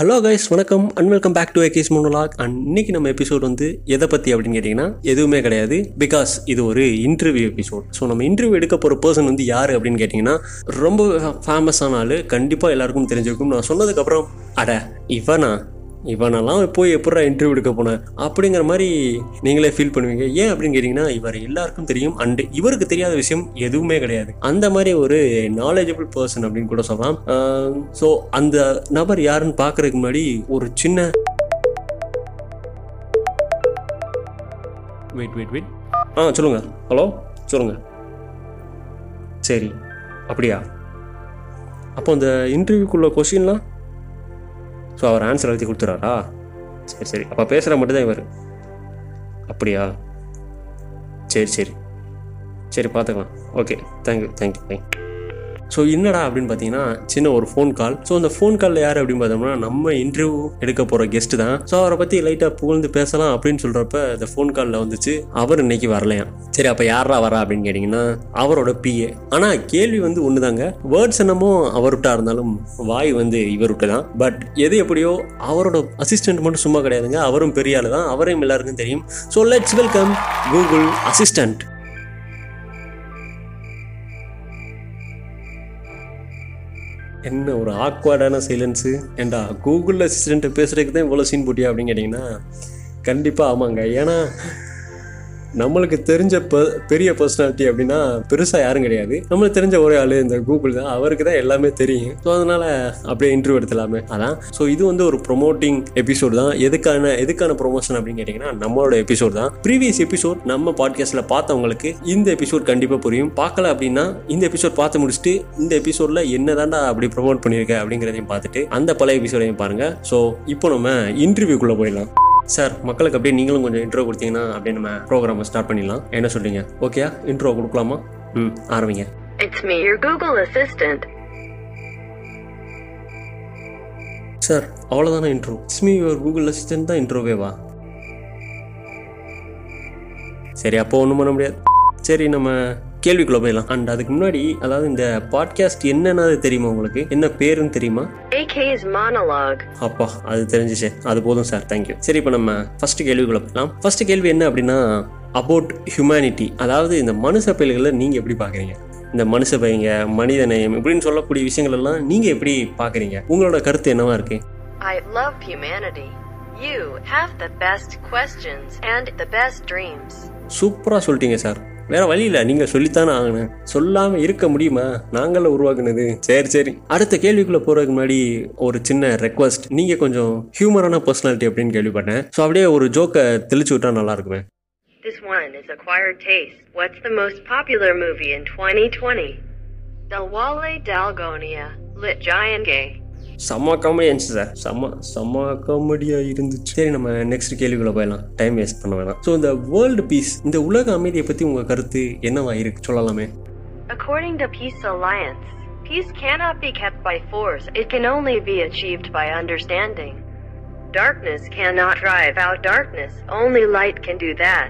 Hello guys வணக்கம் and welcome back to AK's monologue and இன்னைக்கு நம்ம எபிசோட் வந்து எதை பற்றி அப்படின்னு கேட்டிங்கன்னா எதுவுமே கிடையாது. பிகாஸ் இது ஒரு இன்டர்வியூ எபிசோட் ஸோ நம்ம இன்டர்வியூ எடுக்க போகிற பர்சன் வந்து யார் அப்படின்னு கேட்டிங்கன்னா ரொம்ப ஃபேமஸான ஆள் கண்டிப்பாக எல்லாருக்கும் தெரிஞ்சிருக்கும் நான் சொன்னதுக்கப்புறம் அட இவனா? இவனெல்லாம் போய் எப்படா இன்டர்வியூ எடுக்க போனேன்? அப்படிங்கிற மாதிரி நீங்களே ஃபீல் பண்ணுவீங்க. ஏன் அப்படின்னு கேட்டிங்கன்னா இவர் எல்லாருக்கும் தெரியும் அண்டு இவருக்கு தெரியாத விஷயம் எதுவுமே கிடையாது. அந்த மாதிரி ஒரு நாலேஜபிள் பர்சன் அப்படின்னு கூட சொல்லலாம். ஸோ அந்த நபர் யாருன்னு பார்க்கறதுக்கு முன்னாடி ஒரு சின்ன வெயிட் வெயிட் வெயிட் ஆ சொல்லுங்கள் ஹலோ சொல்லுங்கள் சரி. அப்படியா? அப்போ அந்த இன்டர்வியூக்குள்ள கொஷின்லாம் ஸோ அவர் ஆன்சர் எழுதி கொடுத்துறாரா? சரி சரி. அப்போ பேசுகிற மட்டும்தான் இவர். அப்படியா? சரி சரி. சரி பார்த்துக்கலாம். Okay thank you thank you thank you so என்னடா அப்படின்னு பார்த்தீங்கன்னா சின்ன ஒரு ஃபோன் கால் ஸோ அந்த ஃபோன் காலில் யார் அப்படின்னு பார்த்தோம்னா நம்ம இன்டர்வியூ எடுக்க போகிற கெஸ்ட் தான். ஸோ அவரை பற்றி லைட்டாக புகழ்ந்து பேசலாம் அப்படின்னு சொல்கிறப்ப அந்த ஃபோன் காலில் வந்துச்சு. அவர் இன்னைக்கு வரலையா சரி அப்போ யாரா வரா அப்படின்னு கேட்டிங்கன்னா அவரோட பிஏ ஆனால் கேள்வி வந்து ஒன்று தாங்க வேர்ட்ஸ் என்னமோ அவர்கிட்ட இருந்தாலும் வாய் வந்து இவர்கிட்ட தான். பட் எது எப்படியோ அவரோட அசிஸ்டன்ட் மட்டும் சும்மா கிடையாதுங்க. அவரும் பெரிய ஆள் தான். அவரையும் எல்லாருக்கும் தெரியும். So let's welcome Google Assistant என்ன ஒரு ஆக்வர்டான சைலன்ஸு ஏண்டா கூகுள் அசிஸ்டண்ட்டை பேசுகிறதுக்கு தான் இவ்வளோ சீன் போட்டியா அப்படின்னு கேட்டிங்கன்னா கண்டிப்பாக ஆமாங்க. ஏன்னா நம்மளுக்கு தெரிஞ்ச ப பெரிய பர்சனாலிட்டி அப்படின்னா பெருசாக யாரும் கிடையாது. நம்மளுக்கு தெரிஞ்ச ஒரே ஆள் இந்த கூகுள் தான். அவருக்கு தான் எல்லாமே தெரியும். ஸோ அதனால் அப்படியே இன்டர்வியூ எடுத்துலாமே அதான். ஸோ இது வந்து ஒரு ப்ரொமோட்டிங் எபிசோடு தான். எதுக்கான எதுக்கான ப்ரொமோஷன் அப்படின்னு கேட்டிங்கன்னா நம்மளோட எபிசோட் தான். ப்ரீவியஸ் எபிசோட் நம்ம பாட்காஸ்ட்டில் பார்த்தவங்களுக்கு இந்த எபிசோட் கண்டிப்பாக புரியும். பார்க்கல அப்படின்னா இந்த எபிசோட் பார்த்து முடிச்சுட்டு இந்த எபிசோடில் என்ன தாண்டா அப்படி ப்ரொமோட் பண்ணியிருக்க அப்படிங்கிறதையும் பார்த்துட்டு அந்த பழைய எபிசோடையும் பாருங்கள் ஸோ இப்போ நம்ம இன்டர்வியூக்குள்ளே போயிடலாம். சார் மக்களுக்கு அப்படியே நீங்களும் கொஞ்சம் இன்ட்ரோ கொடுத்தீங்கன்னா அப்படியே நம்ம ப்ரோக்ராமை ஸ்டார்ட் பண்ணிடலாம். என்ன சொல்றீங்க? ஓகேயா இன்ட்ரோ கொடுக்கலாமா? ம் ஆரம்பிங்க. It's me, your Google Assistant. Sir அவ்வளோதானே இன்ட்ரோ ஸ்மி யுவர் கூகுள் அசிஸ்டன்ட் தான் இன்ட்ரோவேவா சரி அப்போ ஒன்றும் பண்ண முடியாது. சரி நம்ம கேள்விக்குள்ள போயிடலாம் அண்ட் அதுக்கு முன்னாடி அதாவது இந்த பாட்காஸ்ட் என்னன்னு தெரியுமா உங்களுக்கு? என்ன பேருன்னு தெரியுமா. அப்பா அது தெரிஞ்சிச்சு. அது போதும் சார் தேங்க்யூ சரி இப்போ நம்ம ஃபர்ஸ்ட் கேள்விக்குள்ள போகலாம் ஃபர்ஸ்ட் கேள்வி என்ன அப்படின்னா அபவுட் ஹியூமனிட்டி அதாவது இந்த மனுஷ பயில்களை நீங்கள் எப்படி பார்க்குறீங்க இந்த மனுஷ பையங்க மனித நேயம் இப்படின்னு சொல்லக்கூடிய விஷயங்கள் எல்லாம் நீங்கள் எப்படி பார்க்குறீங்க உங்களோட கருத்து என்னவா இருக்கு? I love humanity. You have the best questions and the best dreams. சூப்பராக சொல்லிட்டீங்க சார். வேற வழி இல்லை. நீங்கள் சொல்லித்தானே ஆகணும். சொல்லாமல் இருக்க முடியுமா? நாங்கள உருவாக்குனது. சரி சரி. அடுத்த கேள்விக்குள்ளே போகிறதுக்கு முன்னாடி ஒரு சின்ன ரெக்வஸ்ட் நீங்கள் கொஞ்சம் ஹியூமரான பர்சனாலிட்டி அப்படின்னு கேள்விப்பட்டேன். ஸோ அப்படியே ஒரு ஜோக்கை தெளிச்சு விட்டா நல்லா இருக்குமே. This one is acquired taste. What's the most popular movie in 2020? Dalwale Dalgonia, Lit Giant Gay. செம்ம காமெடி இருந்துச்சு சார் செம்ம செம்ம காமெடியாக இருந்துச்சு சரி நம்ம நெக்ஸ்ட் கேள்விக்குள்ள போயிடலாம் டைம் வேஸ்ட் பண்ண வேணாம் ஸோ இந்த வேர்ல்டு பீஸ் இந்த உலக அமைதியை பற்றி உங்கள் கருத்து என்னவா இருக்கு சொல்லலாமே According to Peace Alliance, peace cannot be kept by force, it can only be achieved by understanding. Darkness cannot drive out darkness, only light can do that.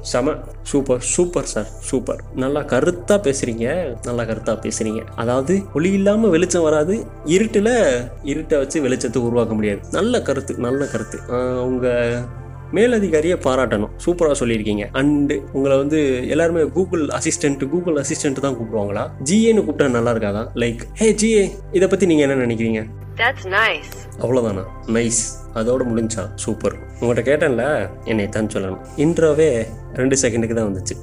செம சூப்பர் சூப்பர் சார் சூப்பர் நல்லா கருத்தாக பேசுகிறீங்க நல்லா கருத்தாக பேசுகிறீங்க அதாவது ஒளி இல்லாமல் வெளிச்சம் வராது. இருட்டில் இருட்டை வச்சு வெளிச்சத்தை உருவாக்க முடியாது. நல்ல கருத்து நல்ல கருத்து. உங்கள் மேலதிகாரியை பாராட்டணும். சூப்பராக சொல்லியிருக்கீங்க. அண்டு உங்களை வந்து எல்லாருமே கூகுள் அசிஸ்டன்ட் கூகுள் அசிஸ்டன்ட் தான் கூப்பிடுவாங்களா? ஜிஏன்னு கூப்பிட்டா நல்லா இருக்காதா? லைக் ஹே ஜிஏ இதை பற்றி நீங்கள் என்ன நினைக்கிறீங்க? That's nice. அவ்வளோதானா நைஸ் அதோட முடிஞ்சா சூப்பர். உங்கள்கிட்ட கேட்டேன்ல? என்னை தான் சொல்லணும். இன்ட்ரோவே ரெண்டு செகண்டுக்கு தான் வந்துச்சு.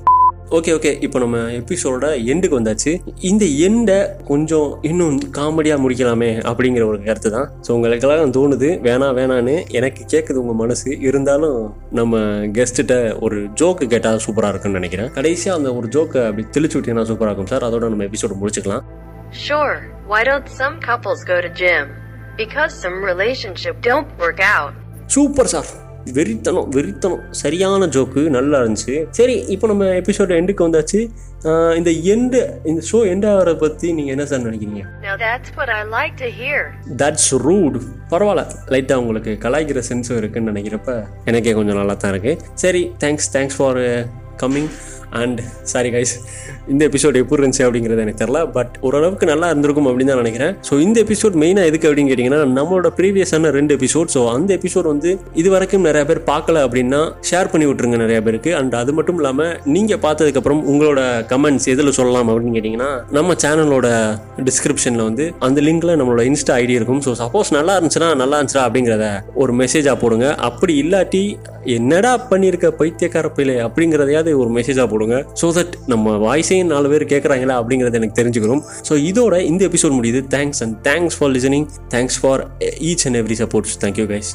ஓகே ஓகே இப்போ நம்ம எபிசோட எண்டுக்கு வந்தாச்சு. இந்த எண்டை கொஞ்சம் இன்னும் காமெடியாக முடிக்கலாமே அப்படிங்கிற ஒரு கருத்து தான் ஸோ உங்களுக்கெல்லாம் தோணுது வேணாம் வேணான்னு எனக்கு கேட்குது உங்கள் மனசு. இருந்தாலும் நம்ம கெஸ்ட்டுகிட்ட ஒரு ஜோக்கு கேட்டால் சூப்பராக இருக்குன்னு நினைக்கிறேன். கடைசியாக அந்த ஒரு ஜோக்கை அப்படி தெளிச்சு விட்டீங்கன்னா சூப்பராக இருக்கும் சார். அதோட நம்ம எபிசோட முடிச்சுக்கலாம். Sure, why don't some couples go to gym? Because some relationship don't work out. Super sir வெறித்தனம் வெறித்தனம். சரியான ஜோக்கு நல்லா இருந்துச்சு. சரி இப்போ நம்ம எபிசோட எண்டுக்கு வந்தாச்சு. இந்த எண்டு இந்த ஷோ எண்ட் ஆகிறத பற்றி நீங்கள் என்ன சார் நினைக்கிறீங்க? Now that's what I like to hear. That's rude பரவாயில்ல. லைட்டாக உங்களுக்கு கலாய்க்கிற சென்ஸும் இருக்குன்னு நினைக்கிறப்ப எனக்கே கொஞ்சம் நல்லா தான் இருக்குது சரி thanks thanks for coming and sorry guys இந்த எபிசோட் எப்படி இருந்துச்சு அப்படிங்கிறது எனக்கு தெரில பட் ஓரளவுக்கு நல்லா இருந்திருக்கும் அப்படின்னு தான் நினைக்கிறேன். ஸோ இந்த எபிசோட் மெயினாக எதுக்கு அப்படின்னு கேட்டிங்கன்னா நம்மளோட ப்ரீவியஸான ரெண்டு எபிசோட் ஸோ அந்த எபிசோட் வந்து இது வரைக்கும் நிறைய பேர் பார்க்கல அப்படின்னா ஷேர் பண்ணி விட்டுருங்க நிறைய பேருக்கு. அண்ட் அது மட்டும் இல்லாமல் நீங்கள் பார்த்ததுக்கப்புறம் உங்களோட கமெண்ட்ஸ் எதில் சொல்லலாம் அப்படின்னு கேட்டிங்கன்னா நம்ம சேனலோட டிஸ்கிரிப்ஷனில் வந்து அந்த லிங்க்ல நம்மளோட இன்ஸ்டா ஐடி இருக்கும். ஸோ சப்போஸ் நல்லா இருந்துச்சுன்னா நல்லா இருந்துச்சா அப்படிங்கிறத ஒரு மெசேஜாக போடுங்க. அப்படி இல்லாட்டி என்னடா பண்ணியிருக்க பைத்தியக்கார பிள்ளை அப்படிங்கிறதையாவது ஒரு மெசேஜாக போடுங்க. ஸோ தட் நம்ம வாய்ஸையும் நாலு பேர் கேட்குறாங்களா அப்படிங்கிறது எனக்கு தெரிஞ்சுக்கணும். ஸோ இதோட இந்த எபிசோட் முடியுது. Thanks and thanks for listening thanks for each and every supports thank you guys